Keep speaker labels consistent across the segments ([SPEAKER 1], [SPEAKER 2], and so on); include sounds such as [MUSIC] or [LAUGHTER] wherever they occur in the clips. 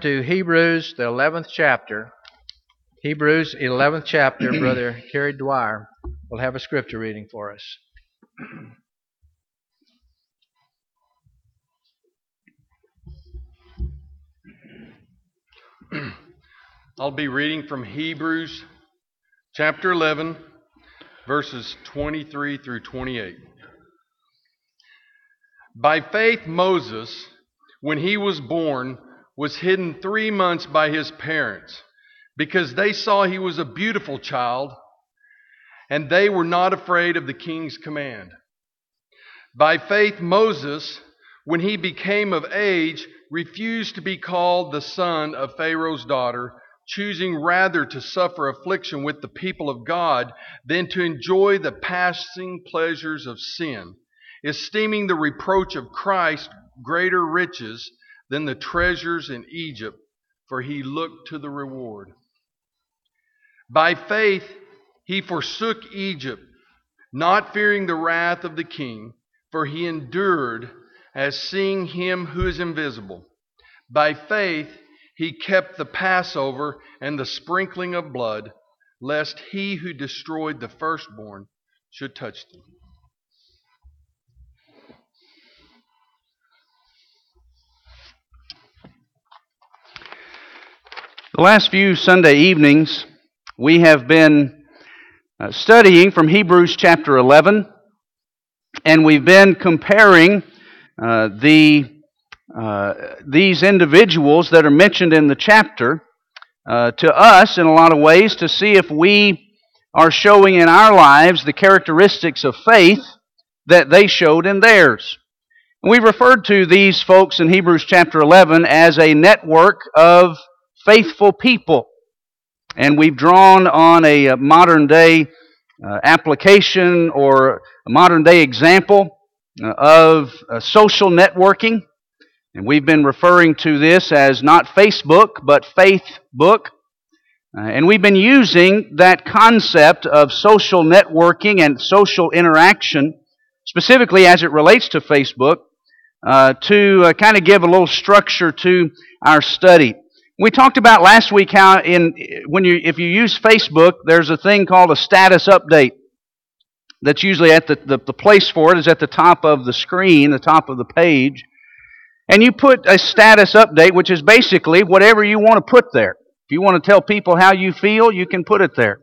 [SPEAKER 1] to Hebrews, the 11th chapter. Hebrews, 11th chapter, [CLEARS THROAT] Brother Kerry Dwyer will have a scripture reading for us. [CLEARS THROAT]
[SPEAKER 2] I'll be reading from Hebrews chapter 11, verses 23 through 28. By faith, Moses, when he was born, was hidden three months by his parents because they saw he was a beautiful child and they were not afraid of the king's command. By faith, Moses, when he became of age, refused to be called the son of Pharaoh's daughter, choosing rather to suffer affliction with the people of God than to enjoy the passing pleasures of sin, esteeming the reproach of Christ greater riches than the treasures in Egypt, for he looked to the reward. By faith, he forsook Egypt, not fearing the wrath of the king, for he endured as seeing him who is invisible. By faith, he kept the Passover and the sprinkling of blood, lest he who destroyed the firstborn should touch them.
[SPEAKER 3] The last few Sunday evenings, we have been uh, studying from Hebrews chapter 11, and we've been comparing uh, the, uh, these individuals that are mentioned in the chapter uh, to us in a lot of ways to see if we are showing in our lives the characteristics of faith that they showed in theirs. We referred to these folks in Hebrews chapter 11 as a network of faithful people. And we've drawn on a uh, modern day uh, application or a modern day example uh, of uh, social networking. And we've been referring to this as not Facebook, but Faithbook. Uh, and we've been using that concept of social networking and social interaction, specifically as it relates to Facebook, uh, to kind of give a little structure to our study. We talked about last week how in when you if you use Facebook, there's a thing called a status update. That's usually at the, the, the place for it is at the top of the screen, the top of the page. And you put a status update, which is basically whatever you want to put there. If you want to tell people how you feel, you can put it there.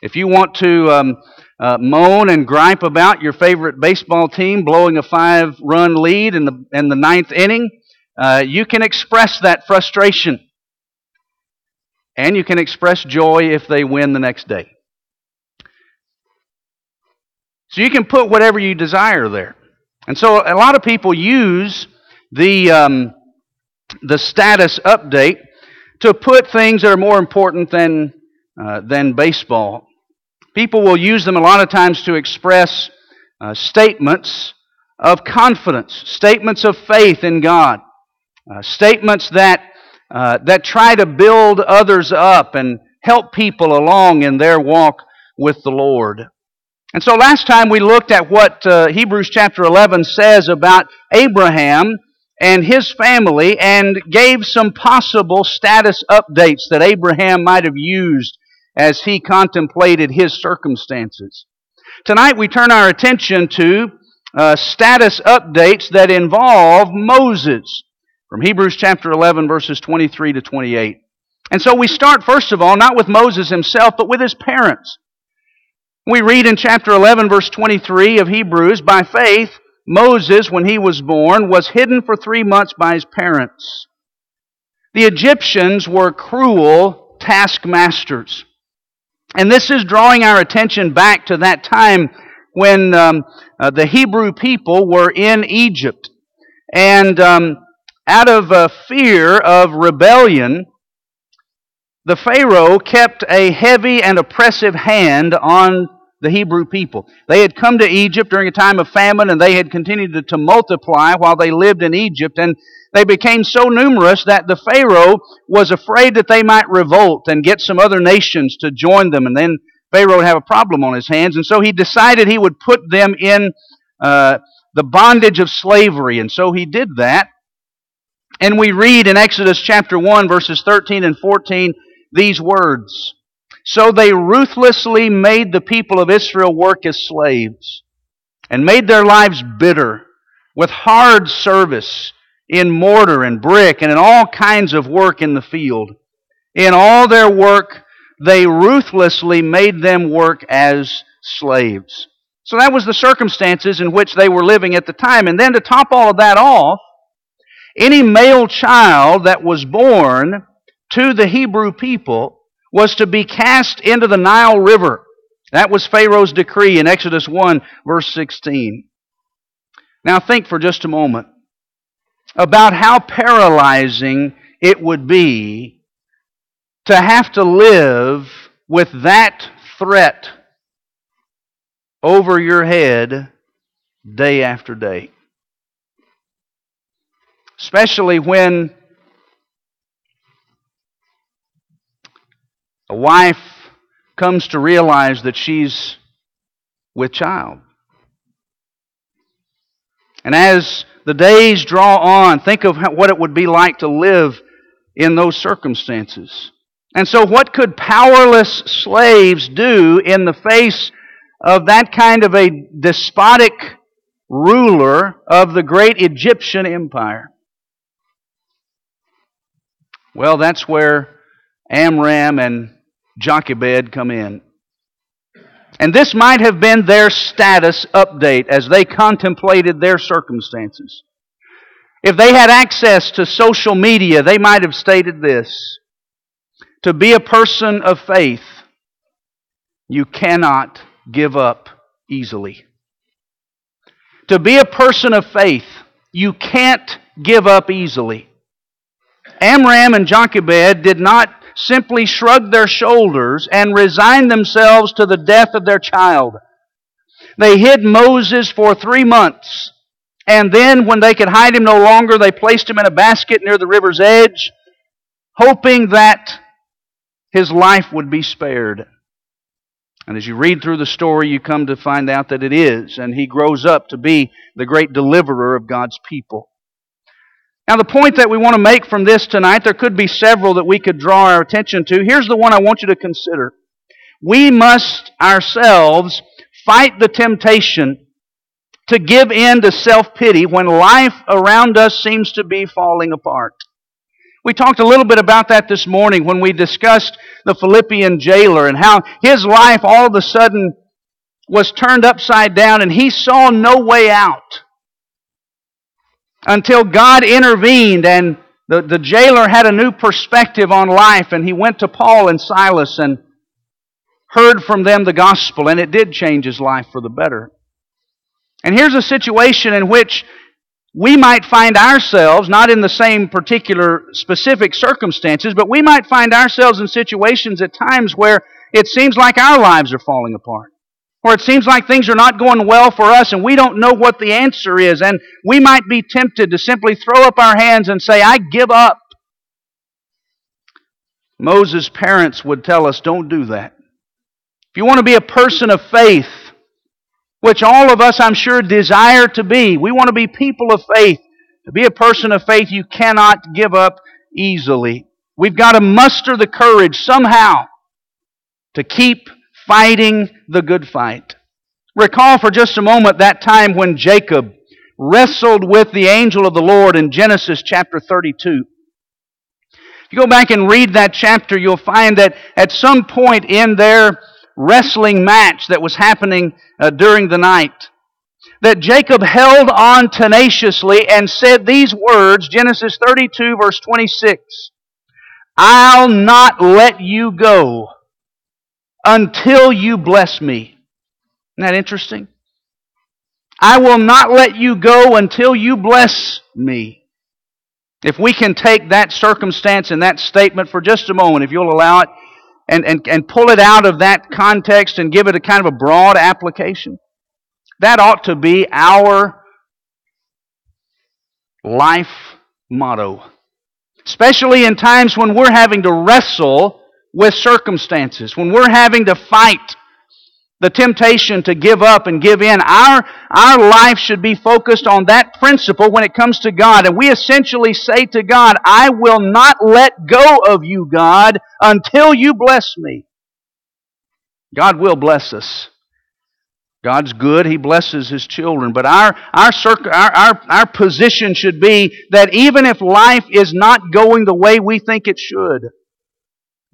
[SPEAKER 3] If you want to um, uh, moan and gripe about your favorite baseball team blowing a five run lead in the, in the ninth inning, uh, you can express that frustration. And you can express joy if they win the next day. So you can put whatever you desire there. And so a lot of people use the, um, the status update to put things that are more important than, uh, than baseball. People will use them a lot of times to express uh, statements of confidence, statements of faith in God, uh, statements that uh, that try to build others up and help people along in their walk with the Lord. And so last time we looked at what uh, Hebrews chapter 11 says about Abraham and his family and gave some possible status updates that Abraham might have used as he contemplated his circumstances. Tonight we turn our attention to uh, status updates that involve Moses from Hebrews chapter 11, verses 23 to 28. And so we start, first of all, not with Moses himself, but with his parents. We read in chapter 11, verse 23 of Hebrews, by faith, Moses, when he was born, was hidden for three months by his parents. The Egyptians were cruel taskmasters. And this is drawing our attention back to that time when um, uh, the Hebrew people were in Egypt. And um, out of a fear of rebellion, the Pharaoh kept a heavy and oppressive hand on the Hebrew people. They had come to Egypt during a time of famine and they had continued to, to, multiply while they lived in Egypt. And they became so numerous that the Pharaoh was afraid that they might revolt and get some other nations to join them. And then Pharaoh would have a problem on his hands. And so he decided he would put them in uh, the bondage of slavery. And so he did that. And we read in Exodus chapter 1, verses 13 and 14, these words So they ruthlessly made the people of Israel work as slaves, and made their lives bitter with hard service in mortar and brick and in all kinds of work in the field. In all their work, they ruthlessly made them work as slaves. So that was the circumstances in which they were living at the time. And then to top all of that off, any male child that was born to the Hebrew people was to be cast into the Nile River. That was Pharaoh's decree in Exodus 1, verse 16. Now think for just a moment about how paralyzing it would be to have to live with that threat over your head day after day. Especially when a wife comes to realize that she's with child. And as the days draw on, think of what it would be like to live in those circumstances. And so, what could powerless slaves do in the face of that kind of a despotic ruler of the great Egyptian empire? Well, that's where Amram and Jochebed come in. And this might have been their status update as they contemplated their circumstances. If they had access to social media, they might have stated this To be a person of faith, you cannot give up easily. To be a person of faith, you can't give up easily. Amram and Jochebed did not simply shrug their shoulders and resign themselves to the death of their child. They hid Moses for three months. And then, when they could hide him no longer, they placed him in a basket near the river's edge, hoping that his life would be spared. And as you read through the story, you come to find out that it is, and he grows up to be the great deliverer of God's people. Now, the point that we want to make from this tonight, there could be several that we could draw our attention to. Here's the one I want you to consider. We must ourselves fight the temptation to give in to self pity when life around us seems to be falling apart. We talked a little bit about that this morning when we discussed the Philippian jailer and how his life all of a sudden was turned upside down and he saw no way out until God intervened and the, the jailer had a new perspective on life and he went to Paul and Silas and heard from them the gospel and it did change his life for the better. And here's a situation in which we might find ourselves, not in the same particular specific circumstances, but we might find ourselves in situations at times where it seems like our lives are falling apart or it seems like things are not going well for us and we don't know what the answer is, and we might be tempted to simply throw up our hands and say, I give up. Moses' parents would tell us, don't do that. If you want to be a person of faith, which all of us, I'm sure, desire to be, we want to be people of faith. To be a person of faith, you cannot give up easily. We've got to muster the courage somehow to keep fighting the good fight. Recall for just a moment that time when Jacob wrestled with the angel of the Lord in Genesis chapter 32. If you go back and read that chapter, you'll find that at some point in their wrestling match that was happening uh, during the night, that Jacob held on tenaciously and said these words, Genesis 32 verse 26, I'll not let you go until you bless me. Isn't that interesting? I will not let you go until you bless me. If we can take that circumstance and that statement for just a moment, if you'll allow it, and, and, and pull it out of that context and give it a kind of a broad application, that ought to be our life motto. Especially in times when we're having to wrestle with circumstances, when we're having to fight the temptation to give up and give in. Our, our life should be focused on that principle when it comes to God. And we essentially say to God, I will not let go of you, God, until you bless me. God will bless us. God's good. He blesses His children. But our, our, our, our, our position should be that even if life is not going the way we think it should,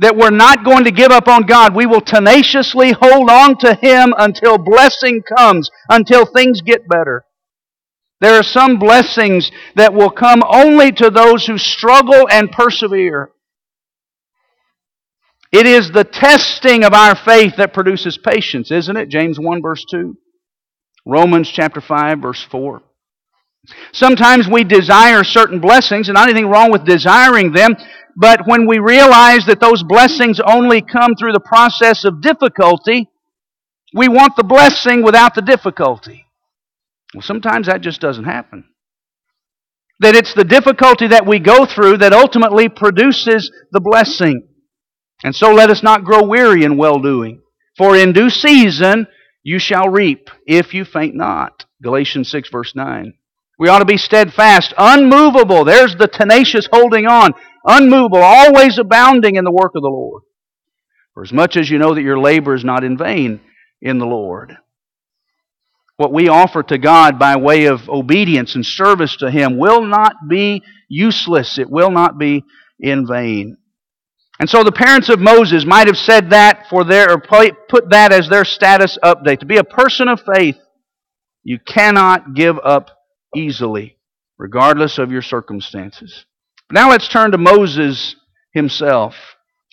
[SPEAKER 3] that we're not going to give up on God. We will tenaciously hold on to Him until blessing comes, until things get better. There are some blessings that will come only to those who struggle and persevere. It is the testing of our faith that produces patience, isn't it? James 1 verse 2. Romans chapter 5 verse 4. Sometimes we desire certain blessings, and not anything wrong with desiring them, but when we realize that those blessings only come through the process of difficulty, we want the blessing without the difficulty. Well, sometimes that just doesn't happen. That it's the difficulty that we go through that ultimately produces the blessing. And so let us not grow weary in well doing. For in due season you shall reap, if you faint not. Galatians 6, verse 9. We ought to be steadfast, unmovable. There's the tenacious holding on unmovable, always abounding in the work of the Lord. For as much as you know that your labor is not in vain in the Lord. What we offer to God by way of obedience and service to Him will not be useless. It will not be in vain. And so the parents of Moses might have said that for their, or put that as their status update. To be a person of faith, you cannot give up easily, regardless of your circumstances. Now let's turn to Moses himself.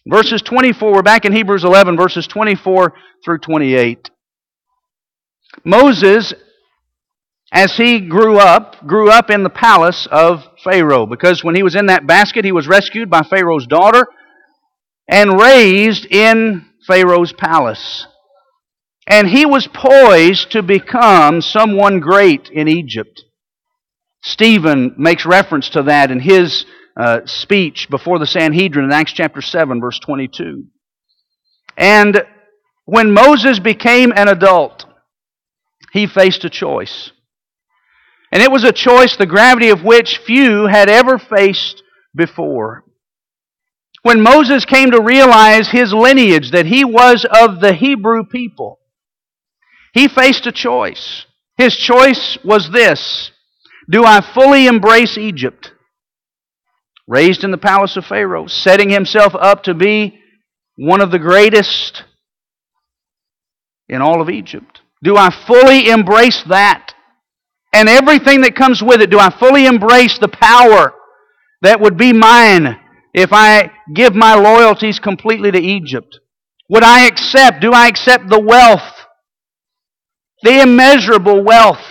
[SPEAKER 3] Verses 24, we're back in Hebrews 11, verses 24 through 28. Moses, as he grew up, grew up in the palace of Pharaoh because when he was in that basket, he was rescued by Pharaoh's daughter and raised in Pharaoh's palace. And he was poised to become someone great in Egypt. Stephen makes reference to that in his uh, speech before the Sanhedrin in Acts chapter 7, verse 22. And when Moses became an adult, he faced a choice. And it was a choice the gravity of which few had ever faced before. When Moses came to realize his lineage, that he was of the Hebrew people, he faced a choice. His choice was this Do I fully embrace Egypt? raised in the palace of Pharaoh, setting himself up to be one of the greatest in all of Egypt? Do I fully embrace that? And everything that comes with it, do I fully embrace the power that would be mine if I give my loyalties completely to Egypt? Would I accept, do I accept the wealth, the immeasurable wealth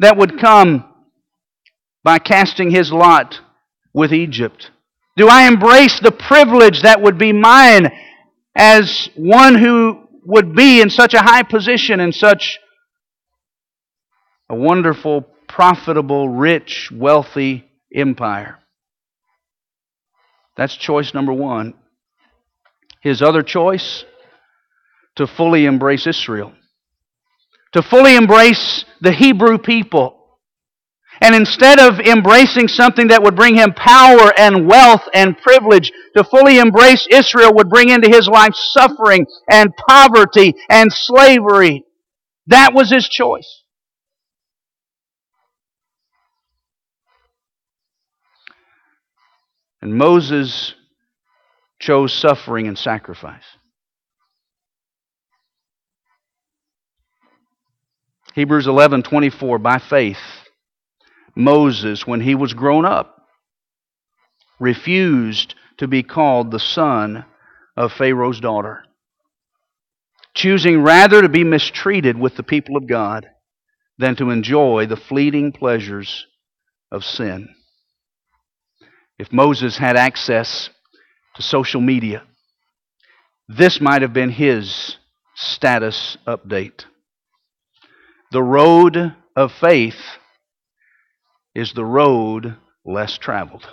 [SPEAKER 3] that would come by casting his lot with Egypt? Do I embrace the privilege that would be mine as one who would be in such a high position in such a wonderful, profitable, rich, wealthy empire? That's choice number one. His other choice, to fully embrace Israel, to fully embrace the Hebrew people and instead of embracing something that would bring him power and wealth and privilege, to fully embrace Israel would bring into his life suffering and poverty and slavery. That was his choice. And Moses chose suffering and sacrifice. Hebrews 11:24 by faith Moses, when he was grown up, refused to be called the son of Pharaoh's daughter, choosing rather to be mistreated with the people of God than to enjoy the fleeting pleasures of sin. If Moses had access to social media, this might have been his status update. The road of faith is the road less traveled.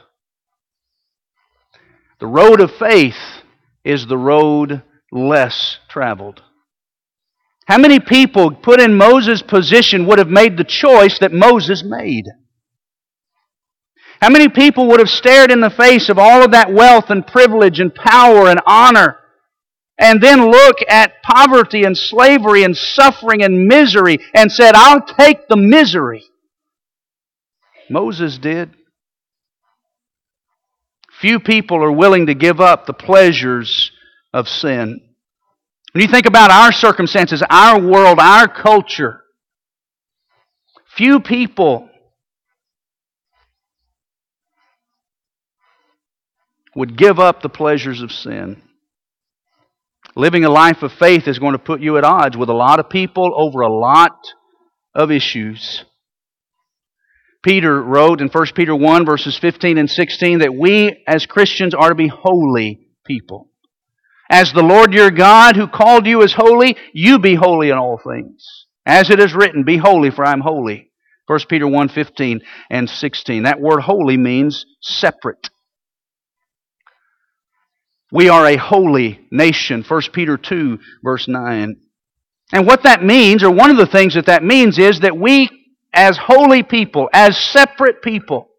[SPEAKER 3] The road of faith is the road less traveled. How many people put in Moses' position would have made the choice that Moses made? How many people would have stared in the face of all of that wealth and privilege and power and honor and then look at poverty and slavery and suffering and misery and said, I'll take the misery? Moses did. Few people are willing to give up the pleasures of sin. When you think about our circumstances, our world, our culture, few people would give up the pleasures of sin. Living a life of faith is going to put you at odds with a lot of people over a lot of issues. Peter wrote in 1 Peter 1, verses 15 and 16, that we as Christians are to be holy people. As the Lord your God who called you is holy, you be holy in all things. As it is written, be holy for I am holy. 1 Peter 1, 15 and 16. That word holy means separate. We are a holy nation. 1 Peter 2, verse 9. And what that means, or one of the things that that means, is that we, as holy people, as separate people,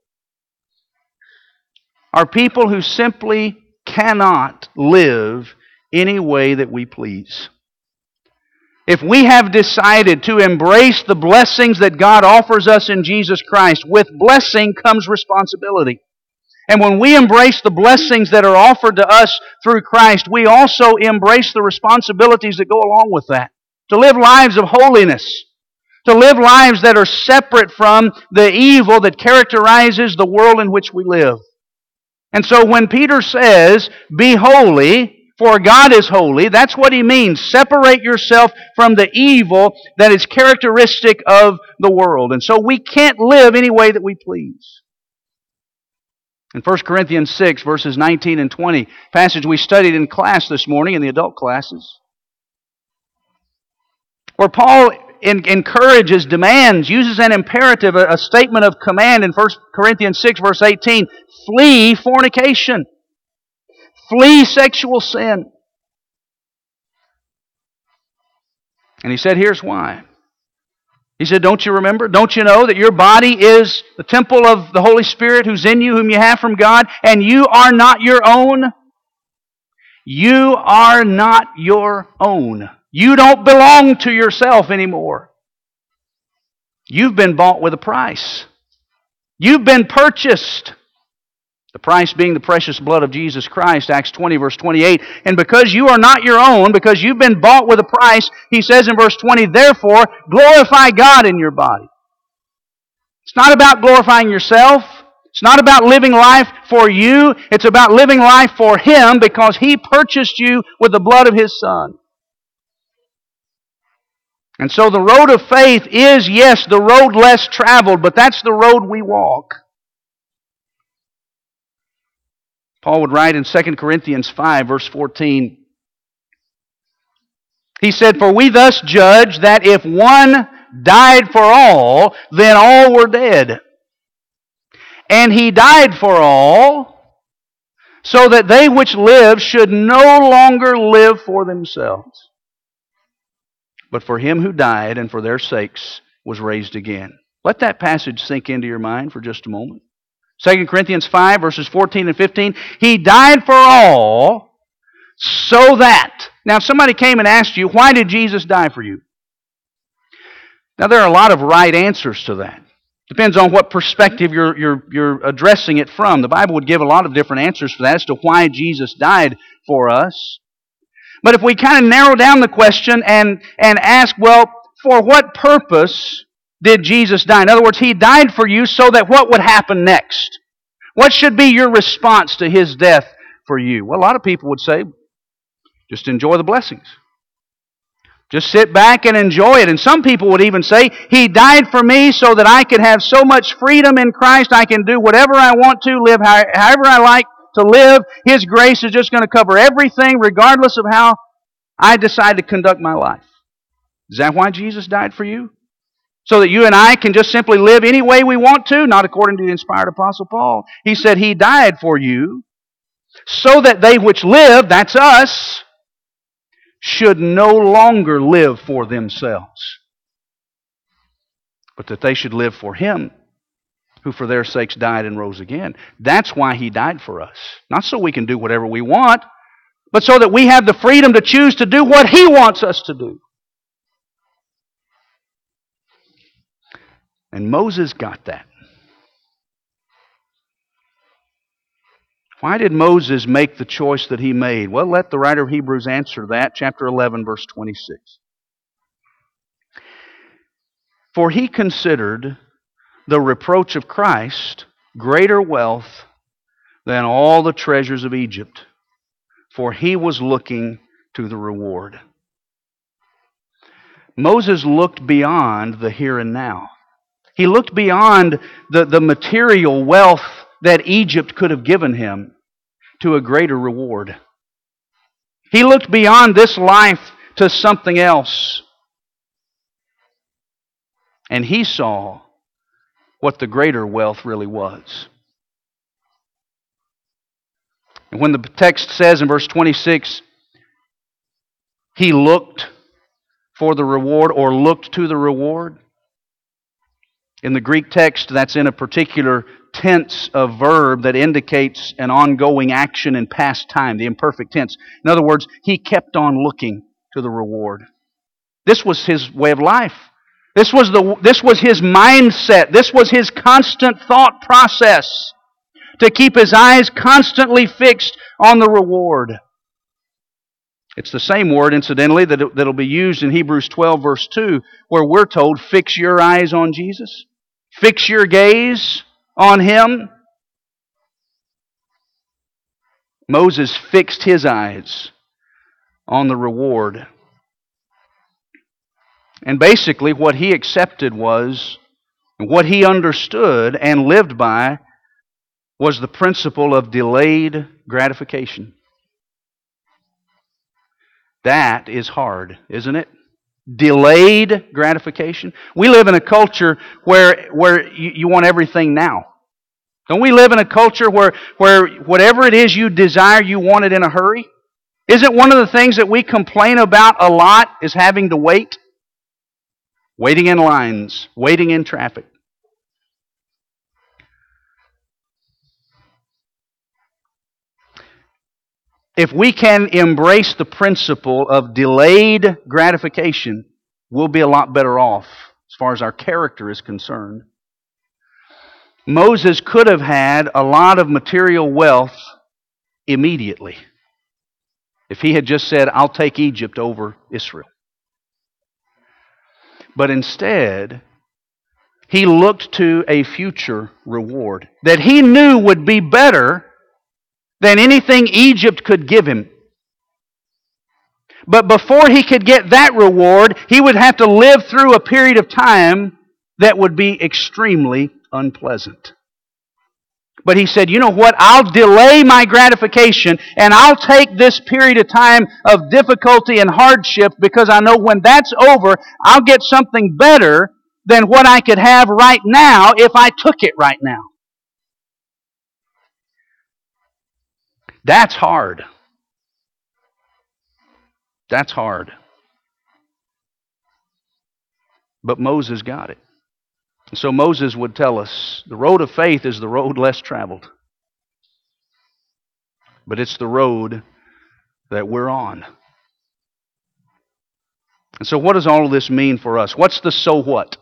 [SPEAKER 3] are people who simply cannot live any way that we please. If we have decided to embrace the blessings that God offers us in Jesus Christ, with blessing comes responsibility. And when we embrace the blessings that are offered to us through Christ, we also embrace the responsibilities that go along with that. To live lives of holiness. To live lives that are separate from the evil that characterizes the world in which we live. And so when Peter says, be holy, for God is holy, that's what he means. Separate yourself from the evil that is characteristic of the world. And so we can't live any way that we please. In 1 Corinthians 6, verses 19 and 20, passage we studied in class this morning in the adult classes, where Paul encourages, demands, uses an imperative, a, a statement of command in 1 Corinthians 6, verse 18 flee fornication, flee sexual sin. And he said, Here's why. He said, Don't you remember? Don't you know that your body is the temple of the Holy Spirit who's in you, whom you have from God, and you are not your own? You are not your own. You don't belong to yourself anymore. You've been bought with a price. You've been purchased. The price being the precious blood of Jesus Christ, Acts 20, verse 28. And because you are not your own, because you've been bought with a price, he says in verse 20, therefore glorify God in your body. It's not about glorifying yourself. It's not about living life for you. It's about living life for Him because He purchased you with the blood of His Son. And so the road of faith is, yes, the road less traveled, but that's the road we walk. Paul would write in 2 Corinthians 5, verse 14. He said, For we thus judge that if one died for all, then all were dead. And he died for all, so that they which live should no longer live for themselves, but for him who died and for their sakes was raised again. Let that passage sink into your mind for just a moment. 2 Corinthians 5, verses 14 and 15. He died for all so that. Now, if somebody came and asked you, why did Jesus die for you? Now, there are a lot of right answers to that. Depends on what perspective you're, you're, you're addressing it from. The Bible would give a lot of different answers for that as to why Jesus died for us. But if we kind of narrow down the question and, and ask, well, for what purpose did Jesus die? In other words, He died for you so that what would happen next? What should be your response to His death for you? Well, a lot of people would say, just enjoy the blessings. Just sit back and enjoy it. And some people would even say, He died for me so that I could have so much freedom in Christ, I can do whatever I want to, live however I like to live. His grace is just going to cover everything, regardless of how I decide to conduct my life. Is that why Jesus died for you? So that you and I can just simply live any way we want to, not according to the inspired Apostle Paul. He said he died for you so that they which live, that's us, should no longer live for themselves, but that they should live for Him who for their sakes died and rose again. That's why He died for us. Not so we can do whatever we want, but so that we have the freedom to choose to do what He wants us to do. And Moses got that. Why did Moses make the choice that he made? Well, let the writer of Hebrews answer that, chapter 11, verse 26. For he considered the reproach of Christ greater wealth than all the treasures of Egypt, for he was looking to the reward. Moses looked beyond the here and now. He looked beyond the, the material wealth that Egypt could have given him to a greater reward. He looked beyond this life to something else. And he saw what the greater wealth really was. And when the text says in verse 26, he looked for the reward or looked to the reward, in the Greek text, that's in a particular tense of verb that indicates an ongoing action in past time, the imperfect tense. In other words, he kept on looking to the reward. This was his way of life. This was, the, this was his mindset. This was his constant thought process to keep his eyes constantly fixed on the reward. It's the same word, incidentally, that, that'll be used in Hebrews 12, verse 2, where we're told, fix your eyes on Jesus. Fix your gaze on him. Moses fixed his eyes on the reward. And basically, what he accepted was, what he understood and lived by, was the principle of delayed gratification. That is hard, isn't it? Delayed gratification. We live in a culture where, where you, you want everything now. Don't we live in a culture where, where whatever it is you desire, you want it in a hurry? Isn't one of the things that we complain about a lot is having to wait? Waiting in lines, waiting in traffic. If we can embrace the principle of delayed gratification, we'll be a lot better off as far as our character is concerned. Moses could have had a lot of material wealth immediately if he had just said, I'll take Egypt over Israel. But instead, he looked to a future reward that he knew would be better than anything Egypt could give him. But before he could get that reward, he would have to live through a period of time that would be extremely unpleasant. But he said, you know what? I'll delay my gratification and I'll take this period of time of difficulty and hardship because I know when that's over, I'll get something better than what I could have right now if I took it right now. That's hard. That's hard. But Moses got it. So Moses would tell us the road of faith is the road less traveled. But it's the road that we're on. And so, what does all of this mean for us? What's the so what?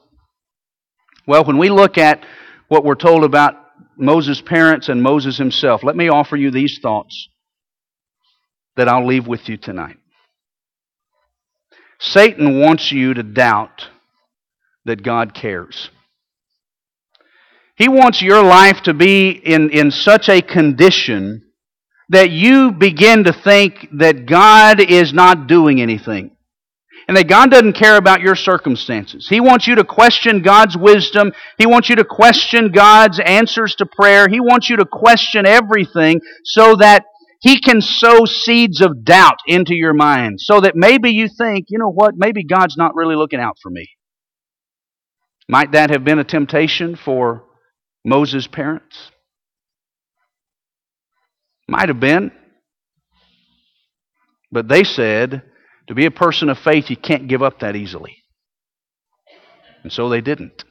[SPEAKER 3] Well, when we look at what we're told about Moses' parents and Moses himself, let me offer you these thoughts that I'll leave with you tonight. Satan wants you to doubt that God cares. He wants your life to be in, in such a condition that you begin to think that God is not doing anything and that God doesn't care about your circumstances. He wants you to question God's wisdom. He wants you to question God's answers to prayer. He wants you to question everything so that He can sow seeds of doubt into your mind so that maybe you think, you know what, maybe God's not really looking out for me. Might that have been a temptation for Moses' parents? Might have been. But they said, To be a person of faith, you can't give up that easily. And so they didn't.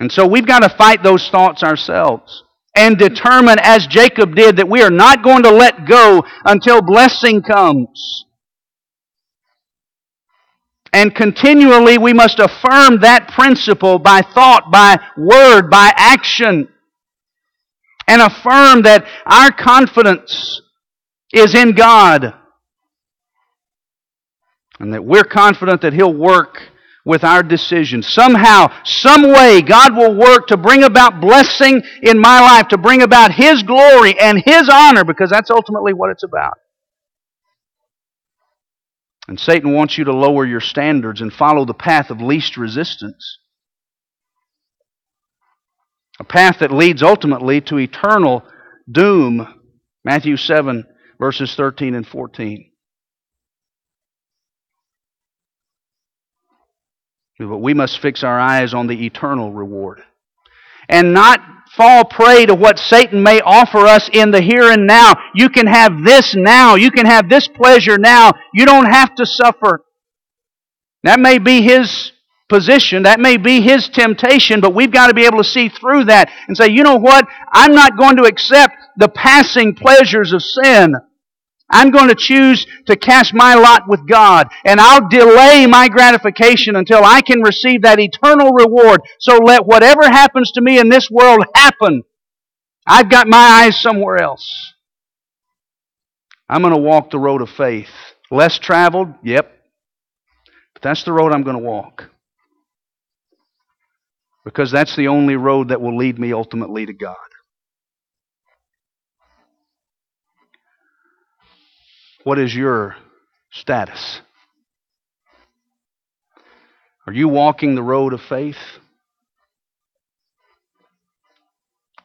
[SPEAKER 3] And so we've got to fight those thoughts ourselves and determine, as Jacob did, that we are not going to let go until blessing comes. And continually we must affirm that principle by thought, by word, by action. And affirm that our confidence is in God. And that we're confident that He'll work with our decisions. Somehow, some way, God will work to bring about blessing in my life, to bring about His glory and His honor, because that's ultimately what it's about. And Satan wants you to lower your standards and follow the path of least resistance. A path that leads ultimately to eternal doom. Matthew 7, verses 13 and 14. But we must fix our eyes on the eternal reward. And not fall prey to what Satan may offer us in the here and now. You can have this now. You can have this pleasure now. You don't have to suffer. That may be his position. That may be his temptation, but we've got to be able to see through that and say, you know what? I'm not going to accept the passing pleasures of sin. I'm going to choose to cast my lot with God, and I'll delay my gratification until I can receive that eternal reward. So let whatever happens to me in this world happen. I've got my eyes somewhere else. I'm going to walk the road of faith. Less traveled? Yep. But that's the road I'm going to walk. Because that's the only road that will lead me ultimately to God. What is your status? Are you walking the road of faith?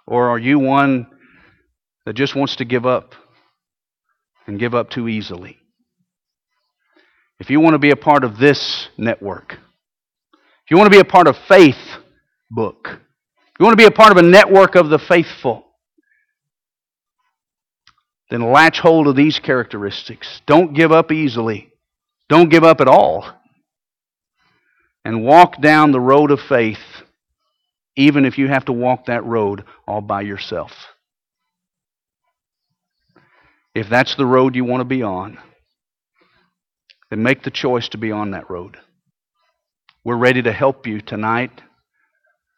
[SPEAKER 3] Or are you one that just wants to give up and give up too easily? If you want to be a part of this network, if you want to be a part of Faith Book, you want to be a part of a network of the faithful, then latch hold of these characteristics. Don't give up easily. Don't give up at all. And walk down the road of faith, even if you have to walk that road all by yourself. If that's the road you want to be on, then make the choice to be on that road. We're ready to help you tonight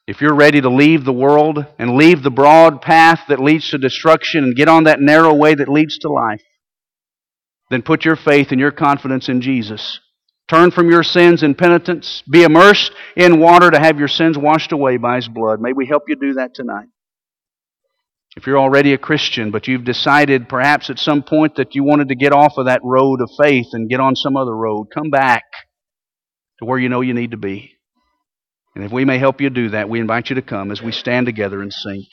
[SPEAKER 3] if you're ready to leave the world and leave the broad path that leads to destruction and get on that narrow way that leads to life, then put your faith and your confidence in Jesus. Turn from your sins in penitence. Be immersed in water to have your sins washed away by His blood. May we help you do that tonight. If you're already a Christian, but you've decided perhaps at some point that you wanted to get off of that road of faith and get on some other road, come back to where you know you need to be. And if we may help you do that, we invite you to come as we stand together and sing.